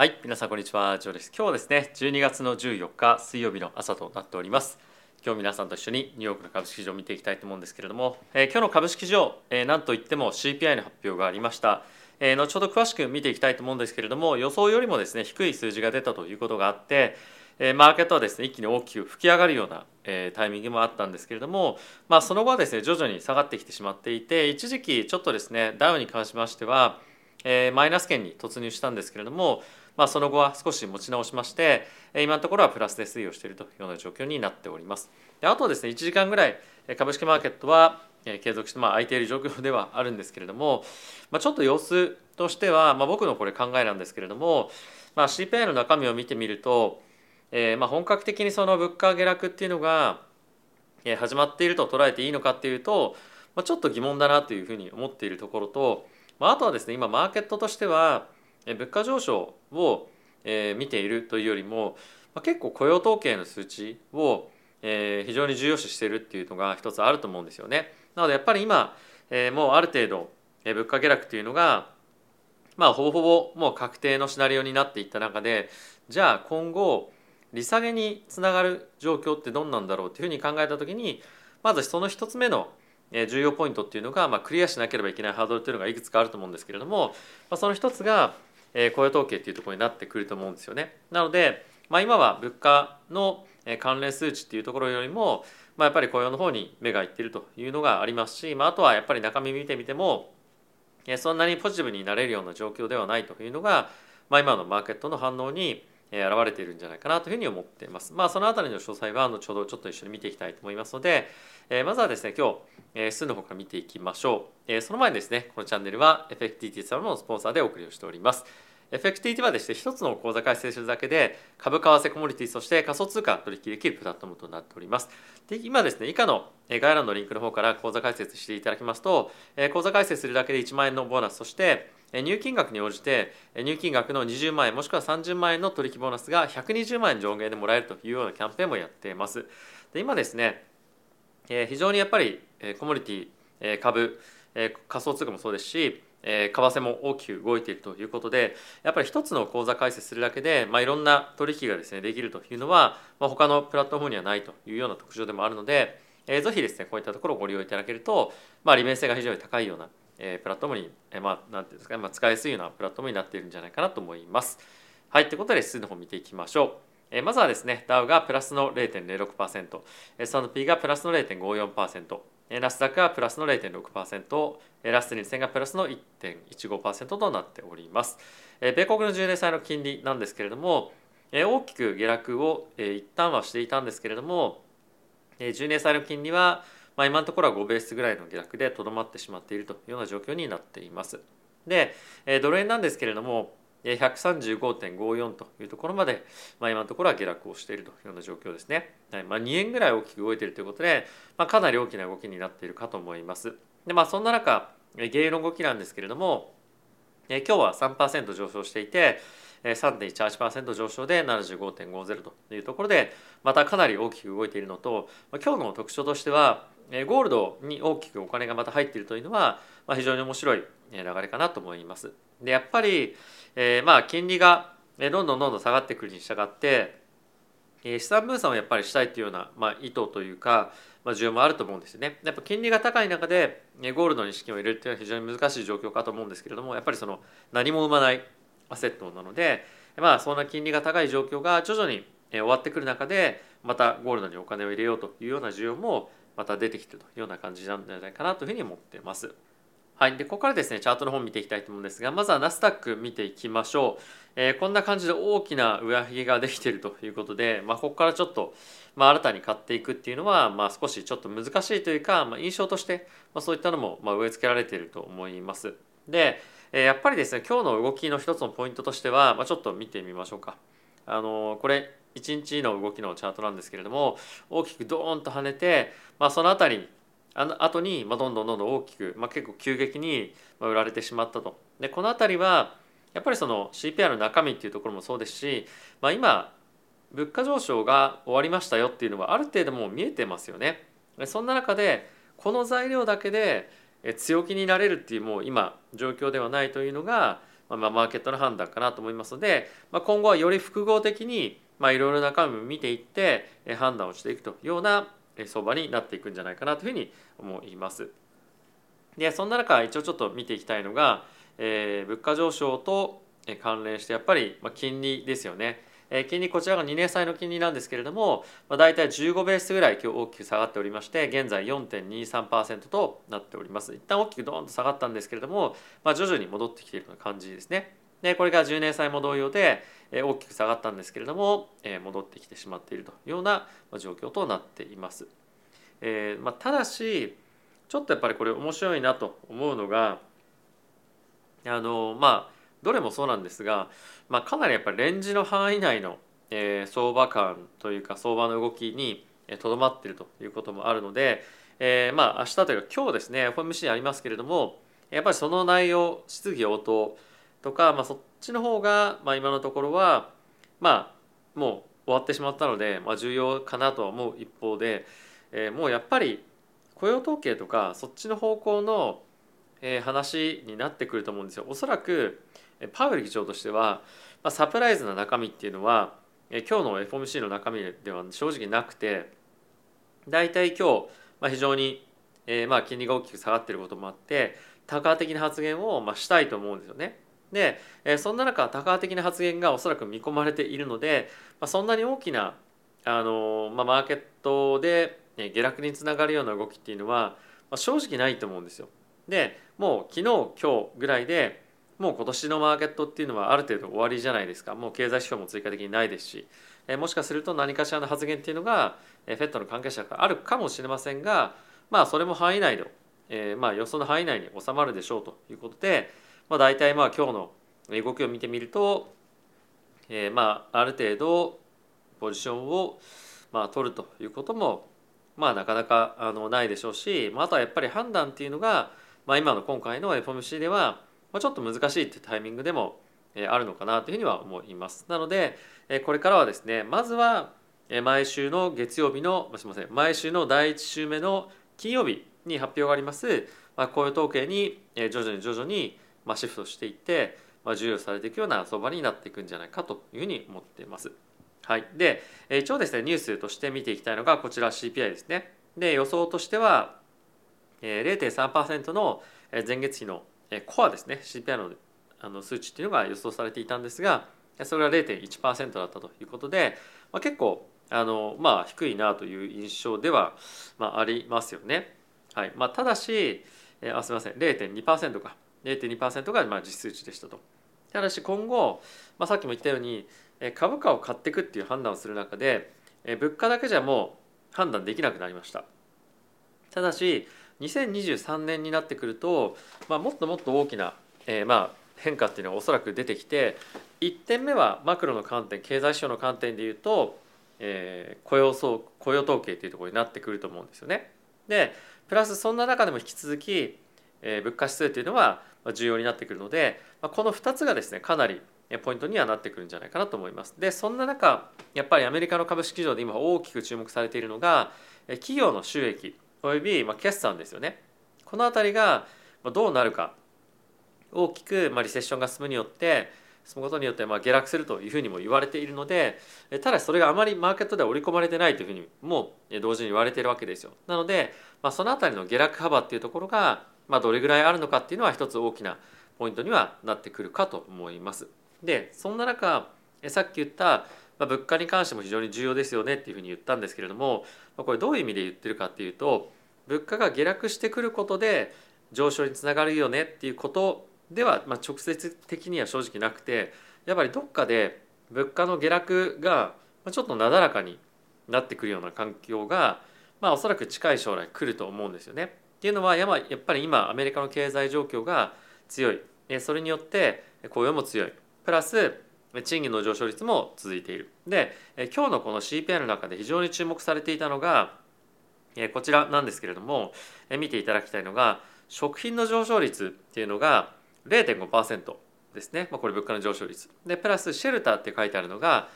はい皆さんこんにちは。ジョーです。今日はですね12月の14日水曜日の朝となっております。今日皆さんと一緒にニューヨークの株式市場を見ていきたいと思うんですけれども、えー、今日の株式市場、えー、なんといっても CPI の発表がありました。えー、後ほど詳しく見ていきたいと思うんですけれども予想よりもですね低い数字が出たということがあって、え、マーケットはですね一気に大きく吹き上がるような、え、タイミングもあったんですけれども、まあ、その後はですね徐々に下がってきてしまっていて一時期ちょっとですねダウンに関しましては、えー、マイナス圏に突入したんですけれどもまあ、その後は少し持ち直しまして今のところはプラスで推移をしているというような状況になっております。であとですね1時間ぐらい株式マーケットは継続してまあ空いている状況ではあるんですけれども、まあ、ちょっと様子としては、まあ、僕のこれ考えなんですけれども、まあ、CPI の中身を見てみると、えー、まあ本格的にその物価下落っていうのが始まっていると捉えていいのかっていうと、まあ、ちょっと疑問だなというふうに思っているところと、まあ、あとはですね今マーケットとしては物価上昇を見ているというよりも結構雇用統計の数値を非常に重要視しているっていうのが一つあると思うんですよね。なのでやっぱり今もうある程度物価下落というのがまあほぼほぼもう確定のシナリオになっていった中でじゃあ今後利下げにつながる状況ってどんなんだろうというふうに考えた時にまずその一つ目の重要ポイントっていうのが、まあ、クリアしなければいけないハードルというのがいくつかあると思うんですけれども、まあ、その一つがえ雇用統計っていうところになってくると思うんですよね。なので、まあ、今は物価の関連数値っていうところよりも、まあ、やっぱり雇用の方に目がいってるというのがありますし、まあ、あとはやっぱり中身見てみてもそんなにポジティブになれるような状況ではないというのが、まあ、今のマーケットの反応に現れているんじゃないかなというふに思っています。まあ、そのあたりの詳細は後ほどちょっと一緒に見ていきたいと思いますので、えまずはですね、今日、え数の方から見ていきましょう。えその前にですね、このチャンネルは FXTT 様のスポンサーでお送りをしております。FXTT はですね、一つの口座開設するだけで株、為替、コモディティ、そして仮想通貨取引できるプラットフォームとなっております。で今ですね、以下の概要欄のリンクの方から口座開設していただきますと、口座開設するだけで1万円のボーナス、そして入金額に応じて入金額の20万円もしくは30万円の取引ボーナスが120万円上限でもらえるというようなキャンペーンもやっています。で今ですねえ、非常にやっぱりコモディティ、株、仮想通貨もそうですし、え為替も大きく動いているということでやっぱり一つの口座開設するだけで、まあ、いろんな取引がですねできるというのは、まあ、他のプラットフォームにはないというような特徴でもあるので、えー、ぜひですねこういったところをご利用いただけると、まあ、利便性が非常に高いような、えー、プラットフォームに、えー、まあなんていうんですか、ね、まあ、使いやすいようなプラットフォームになっているんじゃないかなと思います。はいということで指数の方見ていきましょう。えまずはですねダウがプラスの0.06%、S&P がプラスの0.54%、ナスダックがプラスの0.6%、ラスト2000がプラスの1.15%となっております。米国の10年債の金利なんですけれども、大きく下落を一旦はしていたんですけれども、10年債の金利は、まあ、今のところは5ベースぐらいの下落でとどまってしまっているというような状況になっています。で、ドル円なんですけれども、135.54というところまで、まあ、今のところは下落をしているというような状況ですね。はいまあ、2円ぐらい大きく動いているということで、まあ、かなり大きな動きになっているかと思います。でまあそんな中原油の動きなんですけれども今日は3%上昇していて3.18%上昇で75.50というところでまたかなり大きく動いているのと今日の特徴としてはゴールドに大きくお金がまた入っているというのは非常に面白い流れかなと思います。でやっぱり、えー、まあ金利がどんどんどんどん下がってくるに従ってえ資産分散をやっぱりしたいというような、まあ、意図というか、まあ、需要もあると思うんですよね。やっぱ金利が高い中でゴールドに資金を入れるというのは非常に難しい状況かと思うんですけれどもやっぱりその何も生まないアセットなのでまあそんな金利が高い状況が徐々に終わってくる中でまたゴールドにお金を入れようというような需要もまた出てきてるというような感じなんじゃないかなというふうに思ってます。はい、でここからですねチャートの方見ていきたいと思うんですがまずはナスダック見ていきましょう、えー、こんな感じで大きな上髭ができているということで、まあ、ここからちょっと、まあ、新たに買っていくっていうのは、まあ、少しちょっと難しいというか、まあ、印象として、まあ、そういったのも、まあ、植え付けられていると思います。で、えー、やっぱりですね今日の動きの一つのポイントとしては、まあ、ちょっと見てみましょうか。あのこれ1日の動きのチャートなんですけれども大きくドーンと跳ねて、まあ、その辺りあの後に、まあ、どんどんどんどん大きく、まあ、結構急激に売られてしまったと。でこの辺りはやっぱりその CPI の中身っていうところもそうですし、まあ、今物価上昇が終わりましたよっていうのはある程度もう見えてますよね。そんな中でこの材料だけで強気になれるっていうもう今状況ではないというのがまあ、マーケットの判断かなと思いますので、まあ、今後はより複合的にまあいろいろな中身を見ていって判断をしていくというような相場になっていくんじゃないかなというふうに思います。でそんな中一応ちょっと見ていきたいのが、えー、物価上昇と関連してやっぱり金利ですよね。金利こちらが2年債の金利なんですけれども、まあ、大体15ベースぐらい今日大きく下がっておりまして現在4.23%となっております一旦大きくドーンと下がったんですけれども、まあ、徐々に戻ってきているような感じですねでこれが10年債も同様で大きく下がったんですけれども戻ってきてしまっているというような状況となっています、えーまあ、ただしちょっとやっぱりこれ面白いなと思うのがあのまあどれもそうなんですが、まあ、かなりやっぱりレンジの範囲内の、えー、相場感というか相場の動きにとどまっているということもあるので、えー、まあ明日というか今日ですね FOMC ありますけれどもやっぱりその内容質疑応答とか、まあ、そっちの方が、まあ、今のところはまあもう終わってしまったので、まあ、重要かなとは思う一方で、えー、もうやっぱり雇用統計とかそっちの方向の、えー、話になってくると思うんですよ。おそらくパウエル議長としては、まあ、サプライズな中身っていうのは今日の FOMC の中身では正直なくて大体今日、まあ、非常に、えー、まあ金利が大きく下がっていることもあって多価的な発言をまあしたいと思うんですよね。で、え、そんな中多価的な発言がおそらく見込まれているので、まあ、そんなに大きなあの、まあ、マーケットで下落につながるような動きっていうのは、まあ、正直ないと思うんですよ。でもう昨日今日ぐらいでもう今年のマーケットっていうのはある程度終わりじゃないですかもう経済指標も追加的にないですし、えもしかすると何かしらの発言っていうのが、えフェットの関係者からあるかもしれませんがまあそれも範囲内で、えー、まあ予想の範囲内に収まるでしょうということで、まあ、大体まあ今日の動きを見てみると、えー、まあある程度ポジションをまあ取るということもまあなかなかあのないでしょうし、まあ、あとはやっぱり判断っていうのが、まあ、今の今回の FOMC ではまあ、ちょっと難しいっていうタイミングでもあるのかなというふうには思います。なのでこれからはですねまずは毎週の月曜日のすみません毎週の第1週目の金曜日に発表があります、まあ、雇用統計に徐々に徐々にまあシフトしていって、まあ、重要されていくような相場になっていくんじゃないかというふうに思っています。はい、で一応ですねニュースとして見ていきたいのがこちら CPI ですね。で予想としては0.3%の前月比のコアですね CPI のあの数値っていうのが予想されていたんですがそれが0.1%だったということで、まあ、結構あの、まあ、低いなという印象では、まあ、ありますよね。はいまあ、ただしあすみません0.2%か0.2%がまあ実数値でしたと。ただし今後、まあ、さっきも言ったように株価を買っていくっていう判断をする中で物価だけじゃもう判断できなくなりました。ただし2023年になってくると、まあ、もっともっと大きな、えー、まあ変化っていうのはおそらく出てきて1点目はマクロの観点経済指標の観点でいうと、えー、雇用総雇用統計っていうところになってくると思うんですよね。でプラスそんな中でも引き続き、えー、物価指数っていうのは重要になってくるので、まあ、この2つがですねかなりポイントにはなってくるんじゃないかなと思います。でそんな中やっぱりアメリカの株式市場で今大きく注目されているのが企業の収益およびま決算ですよねこの辺りがどうなるか大きくまリセッションが進むによって進むことによってま下落するというふうにも言われているのでただそれがあまりマーケットでは織り込まれてないというふうにも同時に言われているわけですよ。なので、まあ、その辺りの下落幅っていうところが、まあ、どれぐらいあるのかっていうのは一つ大きなポイントにはなってくるかと思います。でそんな中さっき言ったま、物価に関しても非常に重要ですよねっていうふうに言ったんですけれども、ま、これどういう意味で言ってるかっていうと物価が下落してくることで上昇につながるよねっていうことでは、ま、直接的には正直なくてやっぱりどっかで物価の下落がちょっとなだらかになってくるような環境が、まあ、おそらく近い将来来ると思うんですよね。っていうのはやっぱり今アメリカの経済状況が強い。それによって雇用も強い。プラス賃金の上昇率も続いている。で今日のこの CPI の中で非常に注目されていたのがこちらなんですけれども見ていただきたいのが食品の上昇率っていうのが0.5%ですね、まあ、これ物価の上昇率。でプラスシェルターって書いてあるのが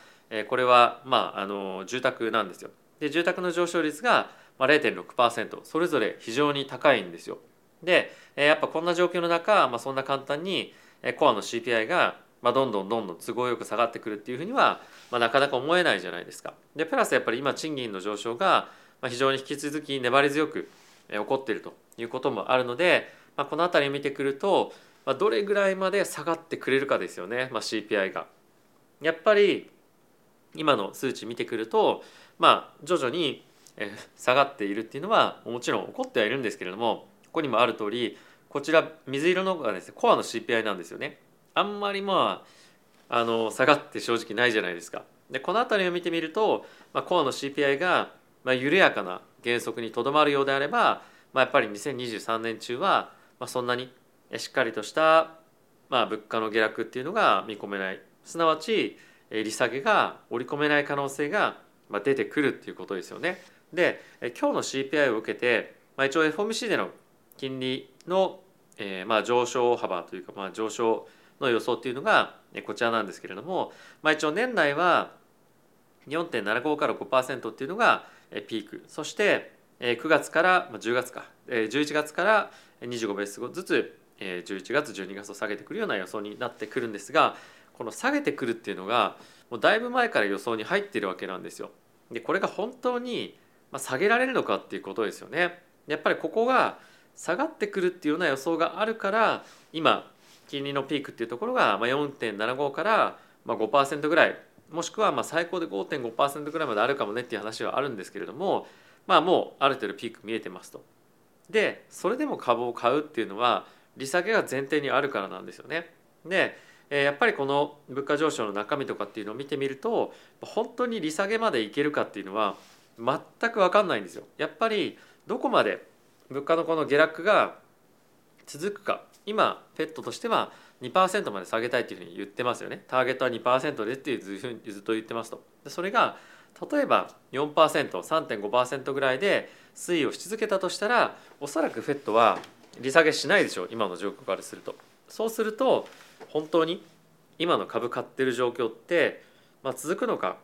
これはまああの住宅なんですよ。で住宅の上昇率がまあ0.6%それぞれ非常に高いんですよでやっぱこんな状況の中、まあ、そんな簡単にコアの CPI がまあ、どんどんどんどん都合よく下がってくるっていうふうには、まあ、なかなか思えないじゃないですか。でプラスやっぱり今賃金の上昇が非常に引き続き粘り強く起こっているということもあるので、まあ、この辺り見てくると、まあ、どれぐらいまで下がってくれるかですよね、まあ、CPI が。やっぱり今の数値見てくると、まあ、徐々に下がっているっていうのはもちろん起こってはいるんですけれどもここにもある通りこちら水色のがですねコアの CPI なんですよね。あんまりまああの下がって正直ないじゃないですか。でこの辺りを見てみると、まあ、コアの CPI が、まあ、緩やかな減速にとどまるようであれば、まあ、やっぱり2023年中は、まあ、そんなにしっかりとした、まあ、物価の下落っていうのが見込めないすなわち利下げが織り込めない可能性が出てくるっていうことですよね。で今日の CPI を受けて、まあ、一応 FOMC での金利の、えー、まあ上昇幅というか、まあ、上昇の予想っていうのがこちらなんですけれども、まあ、一応年内は4.75から5%っていうのがピークそして9月から10月か11月から25ベースずつ11月12月を下げてくるような予想になってくるんですがこの下げてくるっていうのがもうだいぶ前から予想に入っているわけなんですよ。でこれが本当にま下げられるのかっていうことですよね。やっぱりここが下がってくるっていうような予想があるから今金利のピークっていうところが4.75から5%ぐらいもしくはまあ最高で5.5%ぐらいまであるかもねっていう話はあるんですけれどもまあもうある程度ピーク見えてますと。でそれでも株を買うっていうのは利下げが前提にあるからなんですよね。でやっぱりこの物価上昇の中身とかっていうのを見てみると本当に利下げまでいけるかっていうのは全く分かんないんですよ。やっぱりどこまで物価のこの下落が続くか。今ペットとしては2%まで下げたいというふうに言ってますよね。ターゲットは2%でっていうずっと言ってますと。でそれが例えば 4%3.5% ぐらいで推移をし続けたとしたらおそらくフェットは利下げしないでしょう。今の状況からすると。そうすると本当に今の株買ってる状況って、まあ、続くのか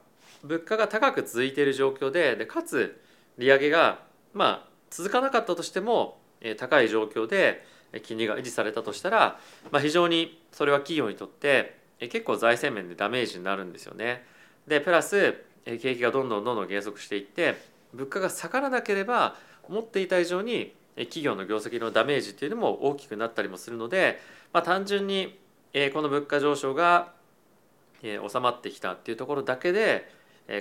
物価が高く続いている状況ででかつ利上げがまあ続かなかったとしても高い状況で金利が維持されたとしたら、まあ、非常にそれは企業にとって結構財政面でダメージになるんですよね。でプラス景気がどんどんどんどん減速していって物価が下がらなければ思っていた以上に企業の業績のダメージっていうのも大きくなったりもするので、まあ、単純にこの物価上昇が収まってきたっていうところだけで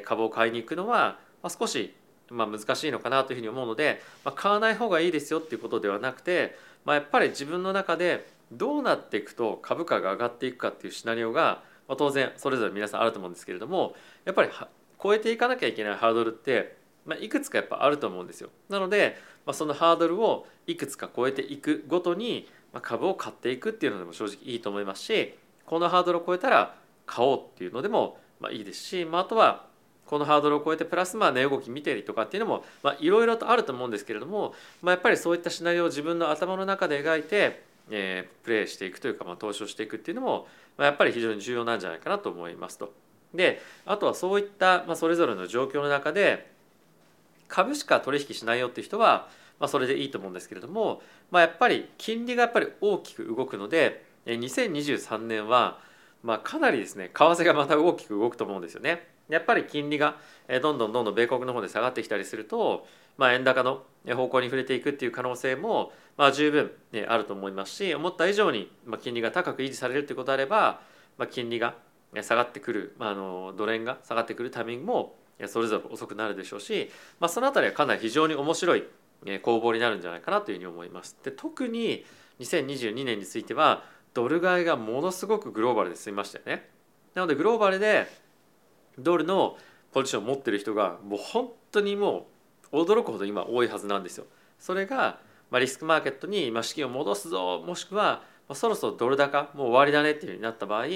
株を買いに行くのは少しま難しいのかなというふうに思うので、ま、買わない方がいいですよっていうことではなくてま、やっぱり自分の中でどうなっていくと株価が上がっていくかっていうシナリオが、ま、当然それぞれ皆さんあると思うんですけれどもやっぱり超えていかなきゃいけないハードルって、ま、いくつかやっぱあると思うんですよ。なので、まあ、そのハードルをいくつか超えていくごとに、ま、株を買っていくっていうのでも正直いいと思いますしこのハードルを超えたら買おうっていうのでもまいいですし、まあ、あとはこのハードルを超えてプラスまあ値動き見てりとかっていうのもいろいろとあると思うんですけれども、まあ、やっぱりそういったシナリオを自分の頭の中で描いて、えー、プレイしていくというか、まあ、投資をしていくっていうのも、まあ、やっぱり非常に重要なんじゃないかなと思いますと。であとはそういった、まあ、それぞれの状況の中で株しか取引しないよっていう人は、まあ、それでいいと思うんですけれども、まあ、やっぱり金利がやっぱり大きく動くので2023年は、まあ、かなりですね為替がまた大きく動くと思うんですよね。やっぱり金利がどんどんどんどん米国の方で下がってきたりすると、まあ、円高の方向に触れていくっていう可能性もまあ十分あると思いますし思った以上に金利が高く維持されるということであれば、まあ、金利が下がってくる、まあ、あのドル円が下がってくるタイミングもそれぞれ遅くなるでしょうし、まあ、その辺りはかなり非常に面白い攻防になるんじゃないかなというふうに思います。で特に2022年についてはドル買いがものすごくグローバルで進みましたよね。なのでグローバルでドルのポジションを持ってる人がもう本当にもう驚くほど今多いはずなんですよ。それが、まあ、リスクマーケットに資金を戻すぞもしくは、まあ、そろそろドル高もう終わりだねっていうふうになった場合、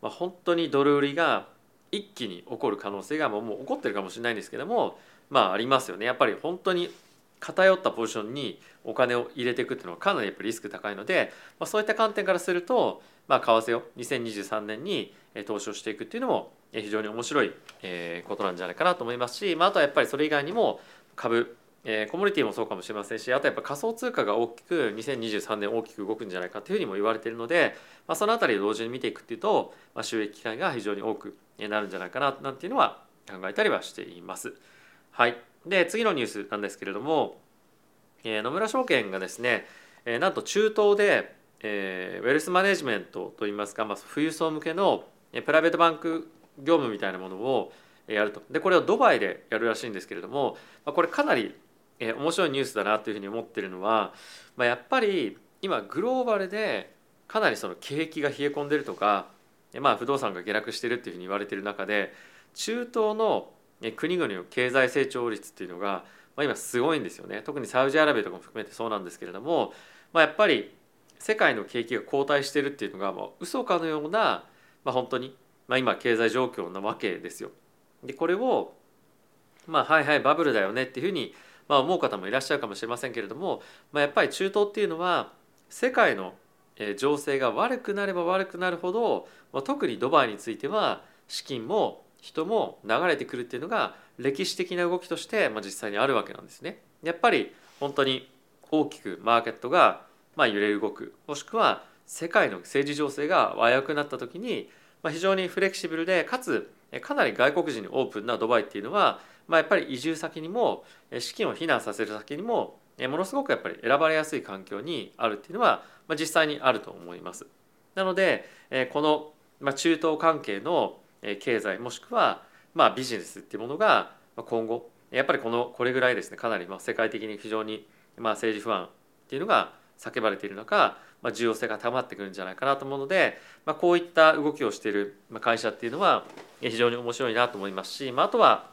まあ、本当にドル売りが一気に起こる可能性がもうもう起こってるかもしれないんですけどもまあありますよね。やっぱり本当に偏ったポジションにお金を入れていくっていうのはかなりやっぱりリスク高いので、まあ、そういった観点からすると、まあ、為替を2023年に投資をしていくっていうのも非常に面白いことなんじゃないかなと思いますし、まあ、あとはやっぱりそれ以外にも株えー、コモディティもそうかもしれませんしあとやっぱ仮想通貨が大きく2023年大きく動くんじゃないかというふうにも言われているので、まあ、その辺りを同時に見ていくっていうと、まあ、収益機会が非常に多くなるんじゃないかななんていうのは考えたりはしています。はい、で次のニュースなんですけれども、えー、野村証券がですね、えー、なんと中東で、えー、ウェルスマネジメントといいますか、まあ、富裕層向けのプライベートバンク業務みたいなものをやると。でこれをドバイでやるらしいんですけれども、これかなり、面白いニュースだなというふうに思ってるのは、まあ、やっぱり今グローバルでかなりその景気が冷え込んでるとか、まあ、不動産が下落してるっていうふうに言われてる中で中東の国々の経済成長率っていうのが、まあ、今すごいんですよね。特にサウジアラビアとかも含めてそうなんですけれども、まあ、やっぱり世界の景気が後退してるっていうのがもう嘘かのような、まあ、本当に、まあ、今経済状況なわけですよ。でこれをまあはいはいバブルだよねっていうふうにまあ、思う方もいらっしゃるかもしれませんけれども、まあ、やっぱり中東っていうのは世界の情勢が悪くなれば悪くなるほど、まあ、特にドバイについては資金も人も流れてくるっていうのが歴史的な動きとして、まあ、実際にあるわけなんですね。やっぱり本当に大きくマーケットがまあ揺れ動くもしくは世界の政治情勢が危うくなった時に、まあ、非常にフレキシブルでかつかなり外国人にオープンなドバイっていうのはまあ、やっぱり移住先にも資金を避難させる先にもものすごくやっぱり選ばれやすい環境にあるっていうのは、まあ、実際にあると思います。なのでこの、中東関係の経済もしくは、まあ、ビジネスっていうものが今後やっぱりこのこれぐらいですねかなりまあ世界的に非常にまあ政治不安っていうのが叫ばれている中、まあ、重要性が高まってくるんじゃないかなと思うので、まあ、こういった動きをしている会社っていうのは非常に面白いなと思いますし、まあ、あとは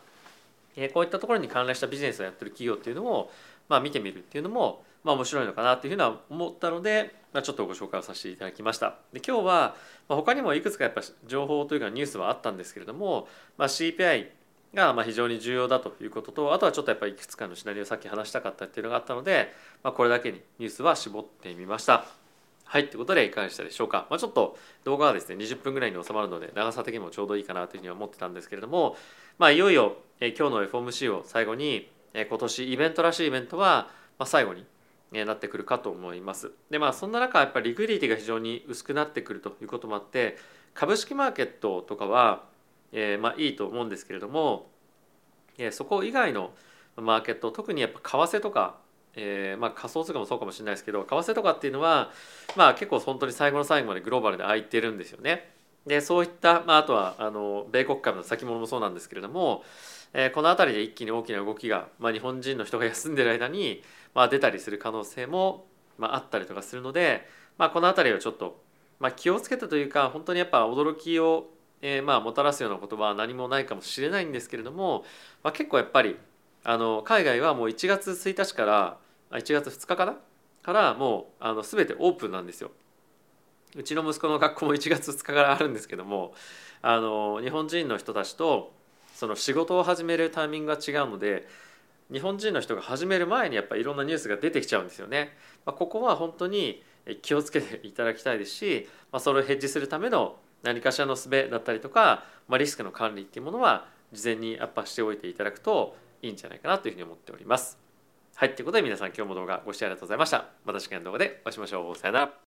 こういったところに関連したビジネスをやってる企業っていうのを、まあ、見てみるっていうのも、まあ、面白いのかなっていうふうな思ったので、まあ、ちょっとご紹介をさせていただきました。で今日は、まあ、他にもいくつかやっぱ情報というかニュースはあったんですけれども、まあ、CPI がま非常に重要だということとあとはちょっとやっぱりいくつかのシナリオをさっき話したかったっていうのがあったので、まあ、これだけにニュースは絞ってみました。はいということでいかがでしたでしょうか、まあ、ちょっと動画はですね20分ぐらいに収まるので長さ的にもちょうどいいかなというふうに思ってたんですけれども、まあ、いよいよえ今日の FOMC を最後にえ今年イベントらしいイベントは、まあ、最後になってくるかと思います。でまあそんな中やっぱりリクイディティが非常に薄くなってくるということもあって株式マーケットとかは、えー、まあいいと思うんですけれども、えー、そこ以外のマーケット特にやっぱ為替とかえーまあ、仮想通貨もそうかもしれないですけど為替とかっていうのは、まあ、結構本当に最後の最後までグローバルで空いてるんですよね。でそういった、まあ、あとはあの米国株の先物もそうなんですけれども、えー、この辺りで一気に大きな動きが、まあ、日本人の人が休んでる間に、まあ、出たりする可能性も、まあ、あったりとかするので、まあ、この辺りはちょっと、まあ、気をつけたというか本当にやっぱ驚きを、えー、まあもたらすようなことは何もないかもしれないんですけれども、まあ、結構やっぱりあの海外はもう1月1日から1月2日かな？からもうあの全てオープンなんですよ。うちの息子の学校も1月2日からあるんですけどもあの日本人の人たちとその仕事を始めるタイミングが違うので日本人の人が始める前にやっぱりいろんなニュースが出てきちゃうんですよね。まあ、ここは本当に気をつけていただきたいですし、まあ、それをヘッジするための何かしらの術だったりとか、まあ、リスクの管理っていうものは事前にアップしておいていただくといいんじゃないかなというふうに思っております。はい、ということで皆さん今日も動画ご視聴ありがとうございました。また次回の動画でお会いしましょう。さよなら。